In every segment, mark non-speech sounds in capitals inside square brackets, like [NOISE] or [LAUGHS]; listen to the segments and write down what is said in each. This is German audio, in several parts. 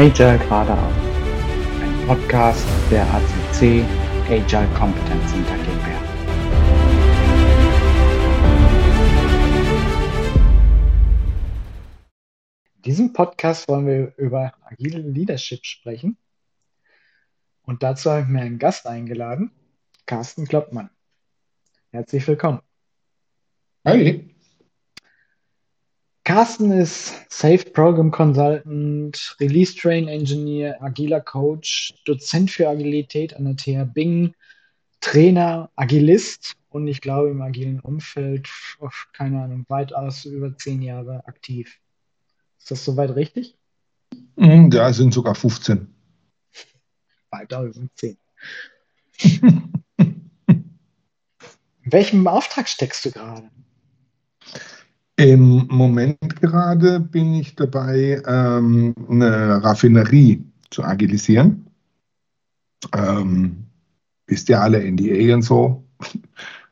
Agile geradeaus. Ein Podcast der ACC Agile Competence Center GmbH. In diesem Podcast wollen wir über agile Leadership sprechen. Und dazu habe ich mir einen Gast eingeladen, Carsten Kloppmann. Herzlich willkommen. Hi. Carsten ist Safe Program Consultant, Release Train Engineer, agiler Coach, Dozent für Agilität an der TH Bing, Trainer, Agilist und ich glaube im agilen Umfeld, keine Ahnung, weitaus über zehn Jahre aktiv. Ist das soweit richtig? Hm, ja, es sind sogar 15. Weiter über 10. In welchem Auftrag steckst du gerade? Im Moment gerade bin ich dabei, ähm, eine Raffinerie zu agilisieren. Ähm, wisst ihr alle, NDA und so. [LAUGHS]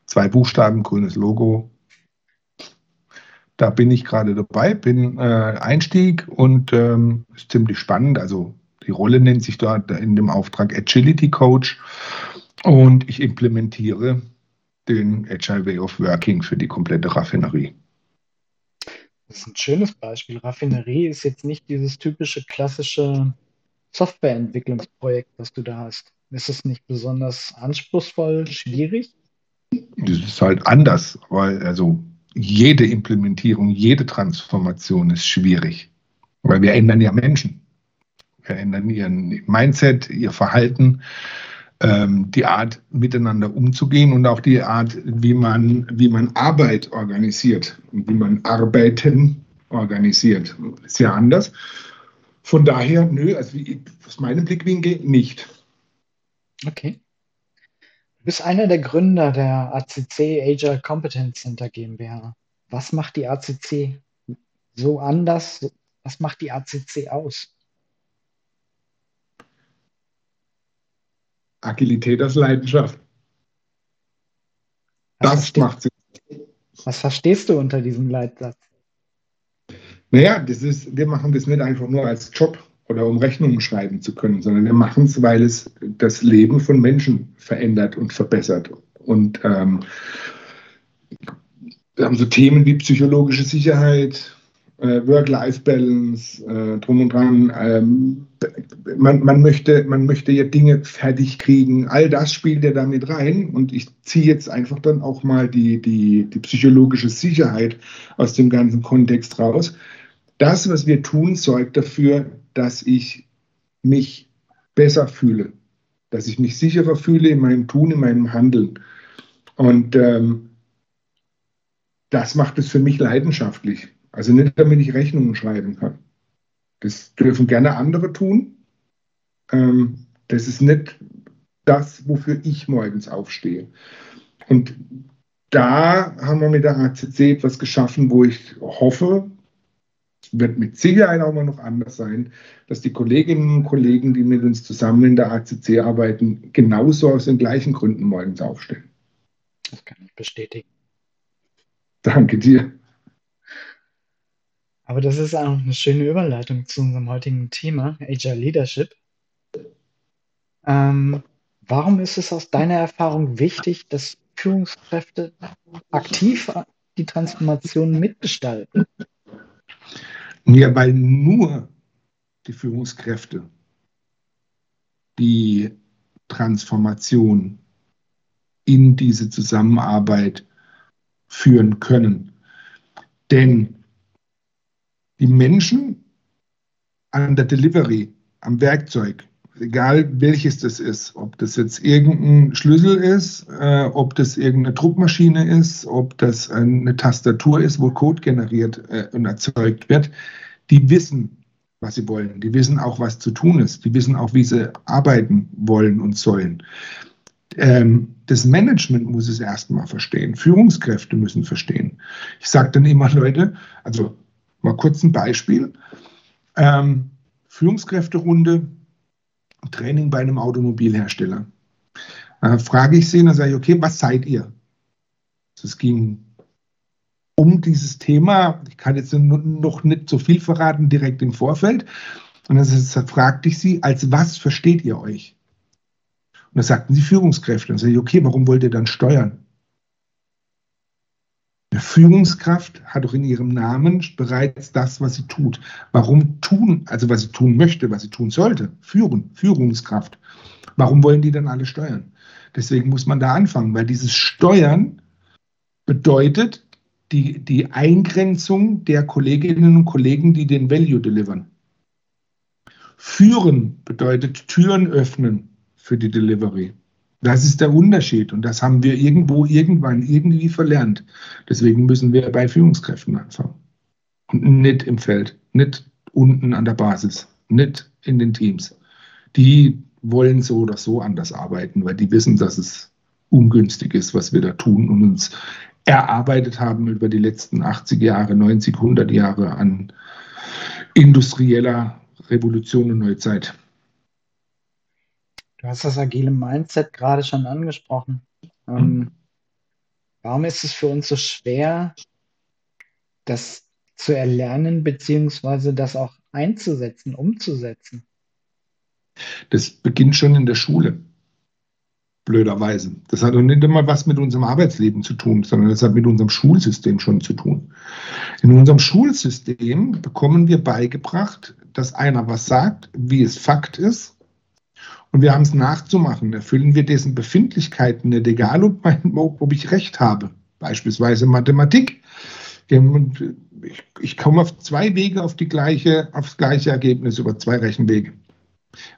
Zwei Buchstaben, grünes Logo. Da bin ich gerade dabei, bin äh, Einstieg und ähm, ist ziemlich spannend. Also die Rolle nennt sich dort in dem Auftrag Agility Coach und ich implementiere den Agile Way of Working für die komplette Raffinerie. Das ist ein schönes Beispiel. Raffinerie ist jetzt nicht dieses typische klassische Softwareentwicklungsprojekt, das du da hast. Ist es nicht besonders anspruchsvoll, schwierig? Das ist halt anders, weil also jede Implementierung, jede Transformation ist schwierig, weil wir ändern ja Menschen. Wir ändern ihren Mindset, ihr Verhalten ähm, die Art, miteinander umzugehen und auch die Art, wie man, wie man Arbeit organisiert und wie man Arbeiten organisiert. Ist ja anders. Von daher, nö, also aus meinem Blickwinkel nicht. Okay. Du bist einer der Gründer der ACC Agile Competence Center GmbH. Was macht die ACC so anders? Was macht die ACC aus? Agilität als Leidenschaft. Was das macht sie. Was verstehst du unter diesem Leitsatz? Naja, das ist, wir machen das nicht einfach nur als Job oder um Rechnungen schreiben zu können, sondern wir machen es, weil es das Leben von Menschen verändert und verbessert. Und ähm, wir haben so Themen wie psychologische Sicherheit, äh, Work-Life-Balance, äh, drum und dran. Ähm, man, man, möchte, man möchte ja Dinge fertig kriegen. All das spielt ja damit rein. Und ich ziehe jetzt einfach dann auch mal die, die, die psychologische Sicherheit aus dem ganzen Kontext raus. Das, was wir tun, sorgt dafür, dass ich mich besser fühle, dass ich mich sicherer fühle in meinem Tun, in meinem Handeln. Und ähm, das macht es für mich leidenschaftlich. Also nicht, damit ich Rechnungen schreiben kann. Das dürfen gerne andere tun. Ähm, das ist nicht das, wofür ich morgens aufstehe. Und da haben wir mit der ACC etwas geschaffen, wo ich hoffe, es wird mit Sicherheit auch noch anders sein, dass die Kolleginnen und Kollegen, die mit uns zusammen in der ACC arbeiten, genauso aus den gleichen Gründen morgens aufstehen. Das kann ich bestätigen. Danke dir. Aber das ist auch eine schöne Überleitung zu unserem heutigen Thema, Agile Leadership. Ähm, warum ist es aus deiner Erfahrung wichtig, dass Führungskräfte aktiv die Transformation mitgestalten? Ja, weil nur die Führungskräfte die Transformation in diese Zusammenarbeit führen können. Denn die Menschen an der Delivery, am Werkzeug, egal welches das ist, ob das jetzt irgendein Schlüssel ist, äh, ob das irgendeine Druckmaschine ist, ob das eine Tastatur ist, wo Code generiert äh, und erzeugt wird, die wissen, was sie wollen. Die wissen auch, was zu tun ist. Die wissen auch, wie sie arbeiten wollen und sollen. Ähm, das Management muss es erstmal verstehen. Führungskräfte müssen verstehen. Ich sage dann immer, Leute, also Mal kurz ein Beispiel. Ähm, Führungskräfterunde, Training bei einem Automobilhersteller. Äh, frage ich sie, dann sage ich, okay, was seid ihr? Es ging um dieses Thema. Ich kann jetzt noch nicht so viel verraten direkt im Vorfeld. Und dann fragte ich sie, als was versteht ihr euch? Und dann sagten sie Führungskräfte. Und dann sage ich, okay, warum wollt ihr dann steuern? Eine Führungskraft hat doch in ihrem Namen bereits das, was sie tut. Warum tun, also was sie tun möchte, was sie tun sollte? Führen, Führungskraft. Warum wollen die dann alle steuern? Deswegen muss man da anfangen, weil dieses Steuern bedeutet die, die Eingrenzung der Kolleginnen und Kollegen, die den Value delivern. Führen bedeutet Türen öffnen für die Delivery. Das ist der Unterschied und das haben wir irgendwo, irgendwann, irgendwie verlernt. Deswegen müssen wir bei Führungskräften anfangen. Und nicht im Feld, nicht unten an der Basis, nicht in den Teams. Die wollen so oder so anders arbeiten, weil die wissen, dass es ungünstig ist, was wir da tun und uns erarbeitet haben über die letzten 80 Jahre, 90, 100 Jahre an industrieller Revolution und Neuzeit. Du hast das agile Mindset gerade schon angesprochen. Ähm, warum ist es für uns so schwer, das zu erlernen, beziehungsweise das auch einzusetzen, umzusetzen? Das beginnt schon in der Schule. Blöderweise. Das hat doch nicht immer was mit unserem Arbeitsleben zu tun, sondern das hat mit unserem Schulsystem schon zu tun. In unserem Schulsystem bekommen wir beigebracht, dass einer was sagt, wie es Fakt ist und wir haben es nachzumachen. Erfüllen wir dessen Befindlichkeiten nicht, egal ob, mein, ob ich recht habe. Beispielsweise Mathematik. Ich, ich komme auf zwei Wege auf die gleiche, aufs gleiche Ergebnis über zwei Rechenwege.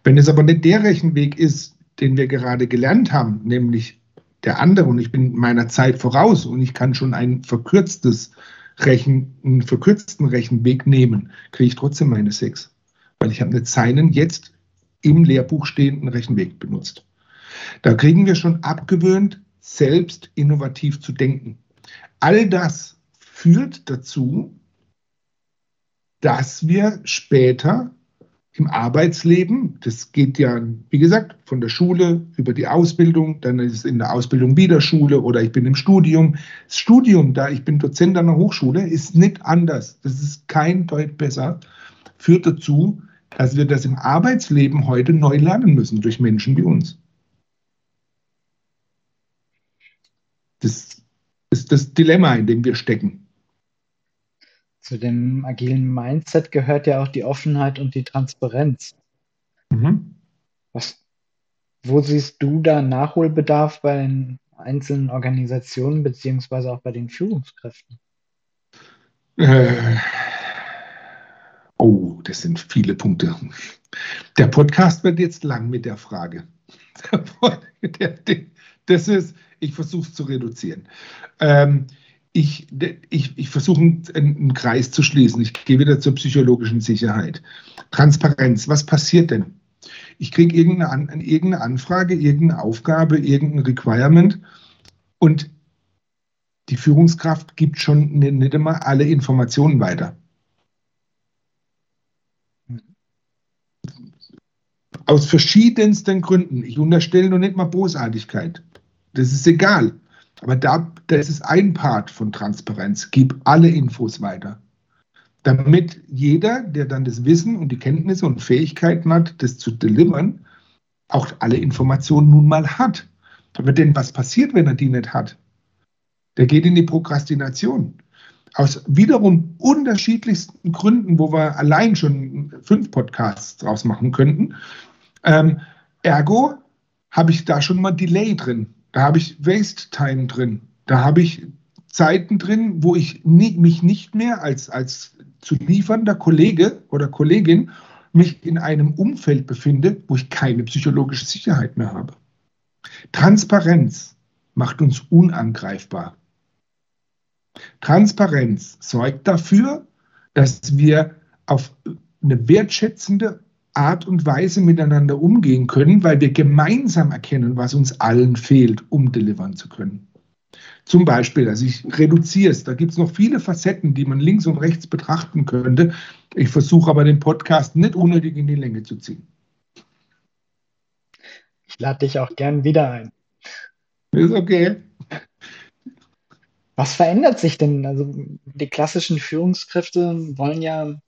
Wenn es aber nicht der Rechenweg ist, den wir gerade gelernt haben, nämlich der andere, und ich bin meiner Zeit voraus und ich kann schon ein verkürztes Rechen, einen verkürzten Rechenweg nehmen, kriege ich trotzdem meine sechs. Weil ich habe nicht seinen jetzt im Lehrbuch stehenden Rechenweg benutzt. Da kriegen wir schon abgewöhnt, selbst innovativ zu denken. All das führt dazu, dass wir später im Arbeitsleben, das geht ja, wie gesagt, von der Schule über die Ausbildung, dann ist es in der Ausbildung wieder Schule oder ich bin im Studium. Das Studium, da ich bin Dozent an der Hochschule, ist nicht anders. Das ist kein Deut besser, führt dazu, dass wir das im Arbeitsleben heute neu lernen müssen durch Menschen wie uns. Das ist das Dilemma, in dem wir stecken. Zu dem agilen Mindset gehört ja auch die Offenheit und die Transparenz. Mhm. Was, wo siehst du da Nachholbedarf bei den einzelnen Organisationen beziehungsweise auch bei den Führungskräften? Äh, Das sind viele Punkte. Der Podcast wird jetzt lang mit der Frage. [LAUGHS] Das ist, ich versuche es zu reduzieren. Ähm, ich, ich, ich versuche einen Kreis zu schließen. Ich gehe wieder zur psychologischen Sicherheit. Transparenz, was passiert denn? Ich kriege irgendeine, irgendeine Anfrage, irgendeine Aufgabe, irgendein Requirement und die Führungskraft gibt schon nicht immer alle Informationen weiter. Aus verschiedensten Gründen. Ich unterstelle noch nicht mal Bosartigkeit. Das ist egal. Aber da, das ist ein Part von Transparenz. Gib alle Infos weiter. Damit jeder, der dann das Wissen und die Kenntnisse und Fähigkeiten hat, das zu delivern, auch alle Informationen nun mal hat. Aber denn was passiert, wenn er die nicht hat? Der geht in die Prokrastination. Aus wiederum unterschiedlichsten Gründen, wo wir allein schon fünf Podcasts draus machen könnten. Ähm, ergo habe ich da schon mal Delay drin. Da habe ich Waste Time drin. Da habe ich Zeiten drin, wo ich nie, mich nicht mehr als, als zu liefernder Kollege oder Kollegin mich in einem Umfeld befinde, wo ich keine psychologische Sicherheit mehr habe. Transparenz macht uns unangreifbar. Transparenz sorgt dafür, dass wir auf eine wertschätzende Art und Weise miteinander umgehen können, weil wir gemeinsam erkennen, was uns allen fehlt, um delivern zu können. Zum Beispiel, also ich reduziere es, da gibt es noch viele Facetten, die man links und rechts betrachten könnte. Ich versuche aber den Podcast nicht unnötig in die Länge zu ziehen. Ich lade dich auch gern wieder ein. Ist okay. Was verändert sich denn? Also die klassischen Führungskräfte wollen ja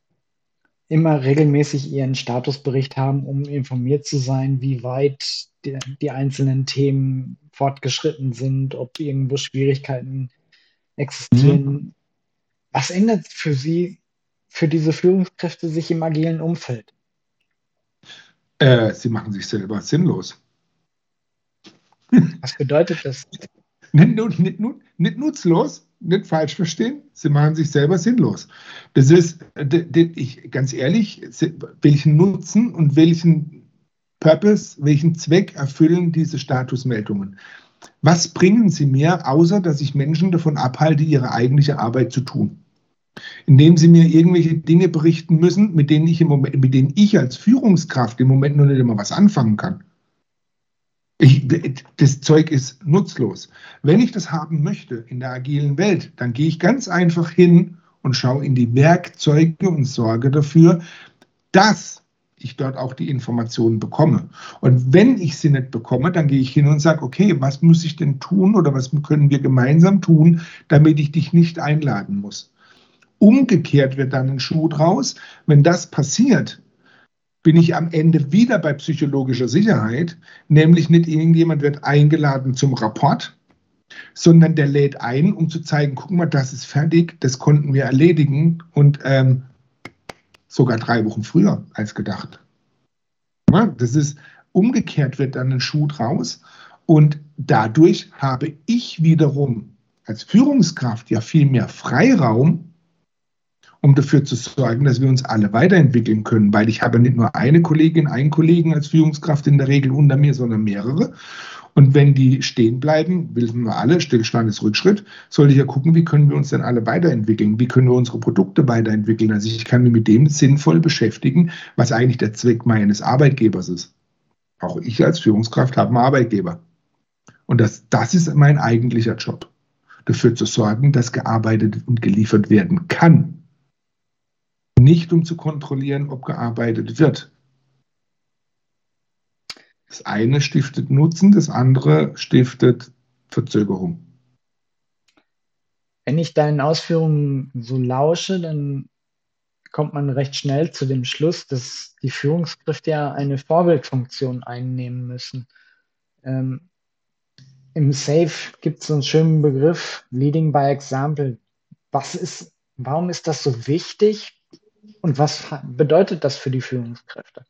immer regelmäßig ihren Statusbericht haben, um informiert zu sein, wie weit die, die einzelnen Themen fortgeschritten sind, ob irgendwo Schwierigkeiten existieren. Mhm. Was ändert für Sie, für diese Führungskräfte sich im agilen Umfeld? Äh, sie machen sich selber sinnlos. Was bedeutet das? [LAUGHS] nicht, nicht, nicht, nicht nutzlos, nicht falsch verstehen, sie machen sich selber sinnlos. Das ist, ich, ganz ehrlich, welchen Nutzen und welchen Purpose, welchen Zweck erfüllen diese Statusmeldungen? Was bringen sie mir, außer dass ich Menschen davon abhalte, ihre eigentliche Arbeit zu tun? Indem sie mir irgendwelche Dinge berichten müssen, mit denen ich im Moment, mit denen ich als Führungskraft im Moment noch nicht immer was anfangen kann. Ich, das Zeug ist nutzlos. Wenn ich das haben möchte in der agilen Welt, dann gehe ich ganz einfach hin und schaue in die Werkzeuge und sorge dafür, dass ich dort auch die Informationen bekomme. Und wenn ich sie nicht bekomme, dann gehe ich hin und sage, okay, was muss ich denn tun oder was können wir gemeinsam tun, damit ich dich nicht einladen muss. Umgekehrt wird dann ein Schuh draus. Wenn das passiert, bin ich am Ende wieder bei psychologischer Sicherheit, nämlich nicht irgendjemand wird eingeladen zum Rapport, sondern der lädt ein, um zu zeigen, guck mal, das ist fertig, das konnten wir erledigen und ähm, sogar drei Wochen früher als gedacht. Ja, das ist umgekehrt wird dann ein Schuh draus und dadurch habe ich wiederum als Führungskraft ja viel mehr Freiraum, um dafür zu sorgen, dass wir uns alle weiterentwickeln können, weil ich habe nicht nur eine Kollegin, einen Kollegen als Führungskraft in der Regel unter mir, sondern mehrere. Und wenn die stehen bleiben, wissen wir alle, Stillstand ist Rückschritt, sollte ich ja gucken, wie können wir uns denn alle weiterentwickeln? Wie können wir unsere Produkte weiterentwickeln? Also ich kann mich mit dem sinnvoll beschäftigen, was eigentlich der Zweck meines Arbeitgebers ist. Auch ich als Führungskraft habe einen Arbeitgeber. Und das, das ist mein eigentlicher Job. Dafür zu sorgen, dass gearbeitet und geliefert werden kann nicht um zu kontrollieren, ob gearbeitet wird. Das eine stiftet Nutzen, das andere stiftet Verzögerung. Wenn ich deinen Ausführungen so lausche, dann kommt man recht schnell zu dem Schluss, dass die Führungskräfte ja eine Vorbildfunktion einnehmen müssen. Ähm, Im SAFE gibt es einen schönen Begriff, Leading by Example. Was ist, warum ist das so wichtig? Und was bedeutet das für die Führungskräfte?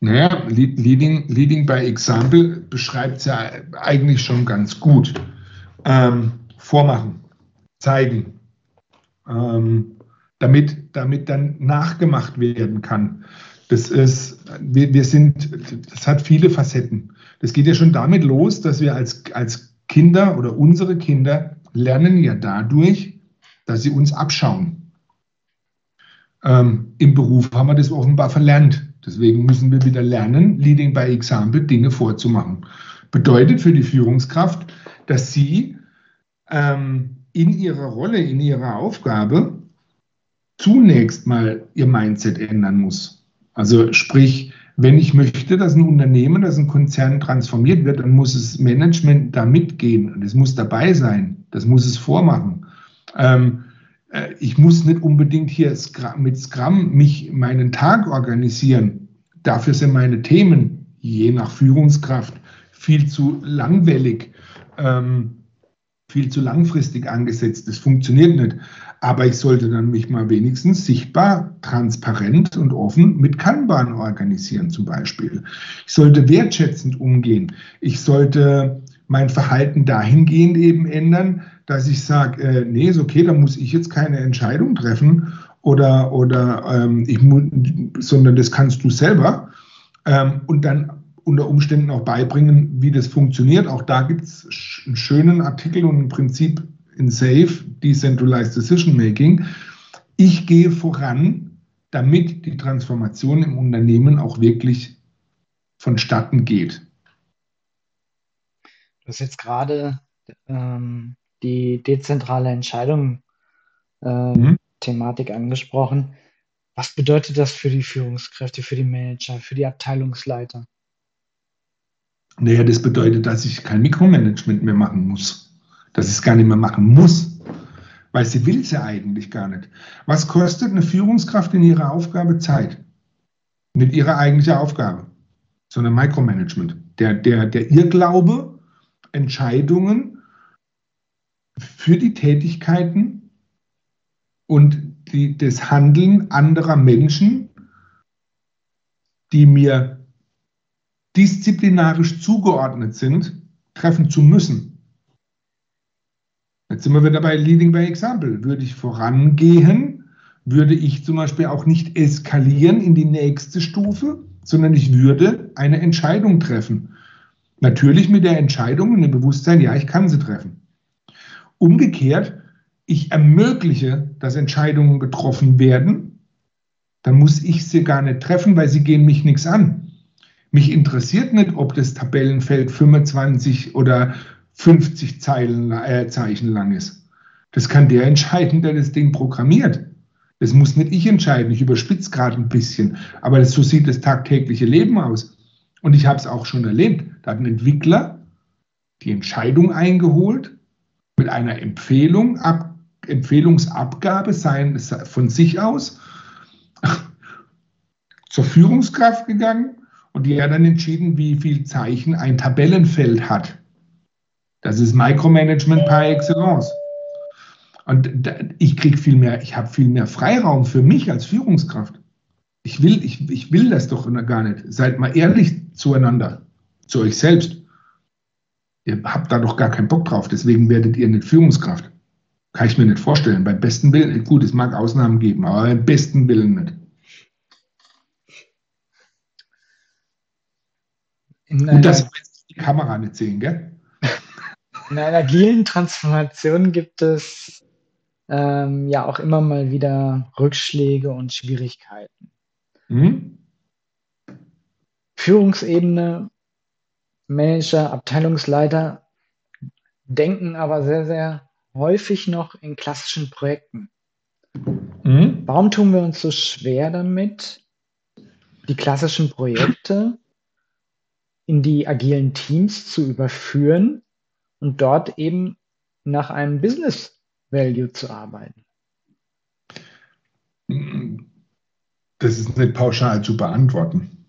Naja, Leading, Leading by Example beschreibt es ja eigentlich schon ganz gut. Ähm, vormachen, zeigen, ähm, damit, damit dann nachgemacht werden kann. Das ist, wir, wir sind, das hat viele Facetten. Das geht ja schon damit los, dass wir als, als Kinder oder unsere Kinder lernen ja dadurch, dass sie uns abschauen. Ähm, Im Beruf haben wir das offenbar verlernt. Deswegen müssen wir wieder lernen, Leading by Example Dinge vorzumachen. Bedeutet für die Führungskraft, dass sie ähm, in ihrer Rolle, in ihrer Aufgabe zunächst mal ihr Mindset ändern muss. Also sprich, wenn ich möchte, dass ein Unternehmen, dass ein Konzern transformiert wird, dann muss das Management da mitgehen und es muss dabei sein. Das muss es vormachen. Ähm, äh, ich muss nicht unbedingt hier mit Scrum mich meinen Tag organisieren. Dafür sind meine Themen, je nach Führungskraft, viel zu langwellig, ähm, viel zu langfristig angesetzt. Das funktioniert nicht. Aber ich sollte dann mich mal wenigstens sichtbar, transparent und offen mit Kanban organisieren zum Beispiel. Ich sollte wertschätzend umgehen. Ich sollte mein Verhalten dahingehend eben ändern, dass ich sage, äh, nee, ist okay, da muss ich jetzt keine Entscheidung treffen oder, oder ähm, ich sondern das kannst du selber. Ähm, und dann unter Umständen auch beibringen, wie das funktioniert. Auch da gibt es einen schönen Artikel und ein Prinzip in SAFE, Decentralized Decision Making. Ich gehe voran, damit die Transformation im Unternehmen auch wirklich vonstatten geht. Du hast jetzt gerade ähm, die dezentrale Entscheidung äh, mhm. Thematik angesprochen. Was bedeutet das für die Führungskräfte, für die Manager, für die Abteilungsleiter? Naja, das bedeutet, dass ich kein Mikromanagement mehr machen muss. Dass ich es gar nicht mehr machen muss. weil sie will es ja eigentlich gar nicht. Was kostet eine Führungskraft in ihrer Aufgabe Zeit? Nicht ihre eigentliche Aufgabe, sondern Micromanagement. Der, der, der Irrglaube, Entscheidungen für die Tätigkeiten und die, das Handeln anderer Menschen, die mir disziplinarisch zugeordnet sind, treffen zu müssen. Jetzt sind wir wieder bei Leading by Example. Würde ich vorangehen, würde ich zum Beispiel auch nicht eskalieren in die nächste Stufe, sondern ich würde eine Entscheidung treffen. Natürlich mit der Entscheidung und dem Bewusstsein, ja, ich kann sie treffen. Umgekehrt, ich ermögliche, dass Entscheidungen getroffen werden, dann muss ich sie gar nicht treffen, weil sie gehen mich nichts an. Mich interessiert nicht, ob das Tabellenfeld 25 oder 50 Zeilen, äh, Zeichen lang ist. Das kann der entscheiden, der das Ding programmiert. Das muss nicht ich entscheiden. Ich überspitze gerade ein bisschen. Aber das, so sieht das tagtägliche Leben aus. Und ich habe es auch schon erlebt. Da hat ein Entwickler die Entscheidung eingeholt mit einer Empfehlung, Ab, Empfehlungsabgabe sein, von sich aus [LAUGHS] zur Führungskraft gegangen und die hat dann entschieden, wie viel Zeichen ein Tabellenfeld hat. Das ist Micromanagement par excellence. Und ich kriege viel mehr, ich habe viel mehr Freiraum für mich als Führungskraft. Ich will, ich, ich will das doch gar nicht. Seid mal ehrlich zueinander, zu euch selbst. Ihr habt da doch gar keinen Bock drauf, deswegen werdet ihr nicht Führungskraft. Kann ich mir nicht vorstellen. Beim besten Willen, gut, es mag Ausnahmen geben, aber beim besten Willen nicht. In Und das die Kamera nicht sehen, gell? In einer agilen Transformation gibt es ähm, ja auch immer mal wieder Rückschläge und Schwierigkeiten. Mhm. Führungsebene, Manager, Abteilungsleiter denken aber sehr, sehr häufig noch in klassischen Projekten. Mhm. Warum tun wir uns so schwer damit, die klassischen Projekte in die agilen Teams zu überführen und dort eben nach einem Business Value zu arbeiten? Das ist nicht pauschal zu beantworten.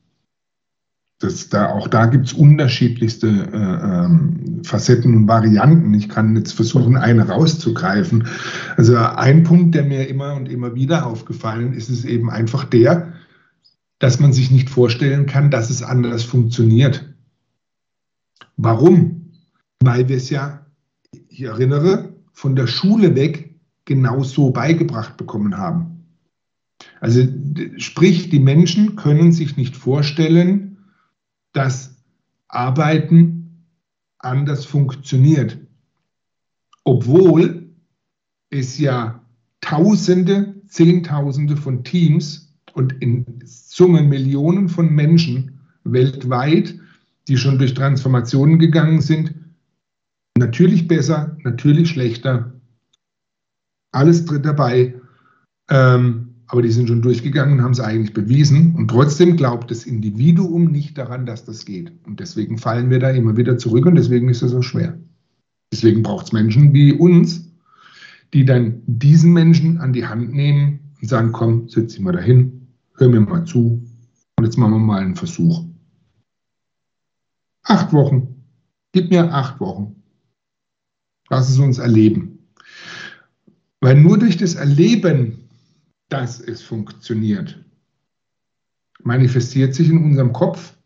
Das, da, auch da gibt es unterschiedlichste äh, ähm, Facetten und Varianten. Ich kann jetzt versuchen, eine rauszugreifen. Also ein Punkt, der mir immer und immer wieder aufgefallen ist, ist eben einfach der, dass man sich nicht vorstellen kann, dass es anders funktioniert. Warum? Weil wir es ja, ich erinnere, von der Schule weg genau so beigebracht bekommen haben. Also sprich, die Menschen können sich nicht vorstellen, dass Arbeiten anders funktioniert. Obwohl es ja Tausende, Zehntausende von Teams und in Summe Millionen von Menschen weltweit die schon durch Transformationen gegangen sind. Natürlich besser, natürlich schlechter. Alles tritt dabei. Ähm, aber die sind schon durchgegangen und haben es eigentlich bewiesen. Und trotzdem glaubt das Individuum nicht daran, dass das geht. Und deswegen fallen wir da immer wieder zurück und deswegen ist es so schwer. Deswegen braucht es Menschen wie uns, die dann diesen Menschen an die Hand nehmen und sagen, komm, setz dich mal dahin, hör mir mal zu und jetzt machen wir mal einen Versuch. Acht Wochen. Gib mir acht Wochen. Lass es uns erleben. Weil nur durch das Erleben, dass es funktioniert, manifestiert sich in unserem Kopf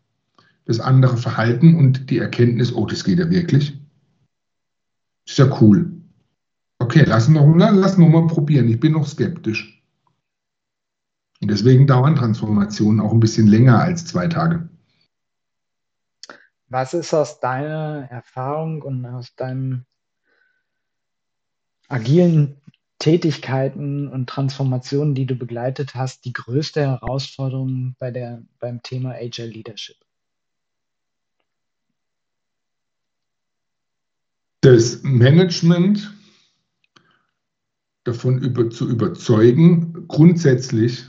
das andere Verhalten und die Erkenntnis, oh, das geht ja wirklich. Ist ja cool. Okay, lass noch, lass noch mal probieren. Ich bin noch skeptisch. Und deswegen dauern Transformationen auch ein bisschen länger als zwei Tage. Was ist aus deiner Erfahrung und aus deinen agilen Tätigkeiten und Transformationen, die du begleitet hast, die größte Herausforderung bei der, beim Thema Agile Leadership? Das Management davon über, zu überzeugen, grundsätzlich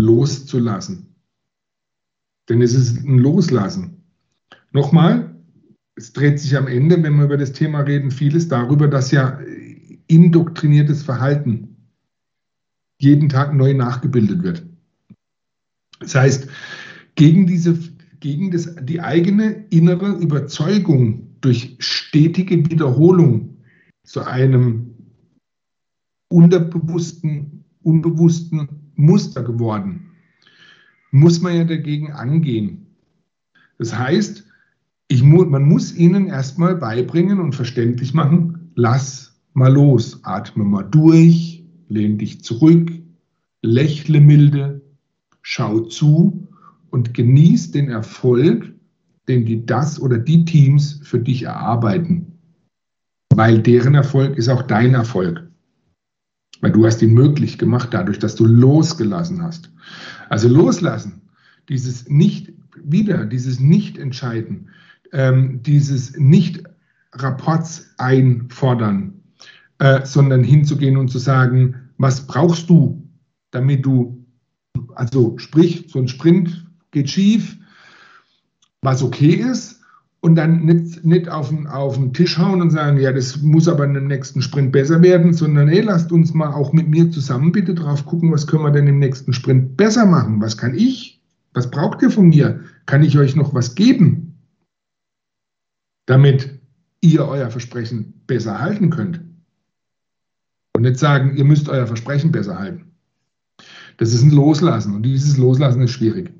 loszulassen. Denn es ist ein Loslassen. Nochmal, es dreht sich am Ende, wenn wir über das Thema reden, vieles darüber, dass ja indoktriniertes Verhalten jeden Tag neu nachgebildet wird. Das heißt, gegen, diese, gegen das, die eigene innere Überzeugung durch stetige Wiederholung zu einem unterbewussten, unbewussten Muster geworden, muss man ja dagegen angehen. Das heißt, ich mu man muss ihnen erstmal beibringen und verständlich machen, lass mal los, atme mal durch, lehn dich zurück, lächle milde, schau zu und genieß den Erfolg, den die das oder die Teams für dich erarbeiten. Weil deren Erfolg ist auch dein Erfolg. Weil du hast ihn möglich gemacht dadurch, dass du losgelassen hast. Also loslassen, dieses nicht wieder, dieses Nicht-Entscheiden, ähm, dieses Nicht-Rapports einfordern, äh, sondern hinzugehen und zu sagen, was brauchst du, damit du, also sprich, so ein Sprint geht schief, was okay ist, und dann nicht, nicht auf, den, auf den Tisch hauen und sagen, ja, das muss aber im nächsten Sprint besser werden, sondern hey, lasst uns mal auch mit mir zusammen bitte drauf gucken, was können wir denn im nächsten Sprint besser machen? Was kann ich? Was braucht ihr von mir? Kann ich euch noch was geben, damit ihr euer Versprechen besser halten könnt? Und nicht sagen, ihr müsst euer Versprechen besser halten. Das ist ein Loslassen und dieses Loslassen ist schwierig.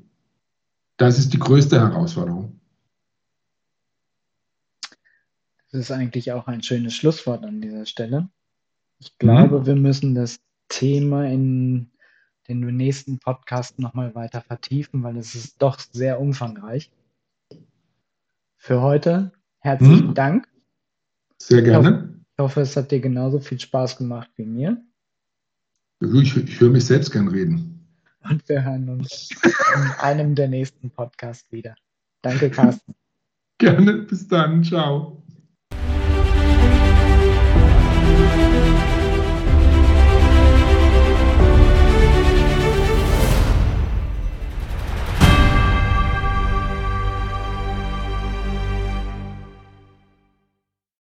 Das ist die größte Herausforderung. Das ist eigentlich auch ein schönes Schlusswort an dieser Stelle. Ich glaube, mhm. wir müssen das Thema in den nächsten Podcast nochmal weiter vertiefen, weil es ist doch sehr umfangreich. Für heute herzlichen mhm. Dank. Sehr gerne. Ich hoffe, es hat dir genauso viel Spaß gemacht wie mir. Ich, ich höre mich selbst gern reden. Und wir hören uns in einem der nächsten Podcasts wieder. Danke, Carsten. [LAUGHS] Gerne, bis dann, ciao.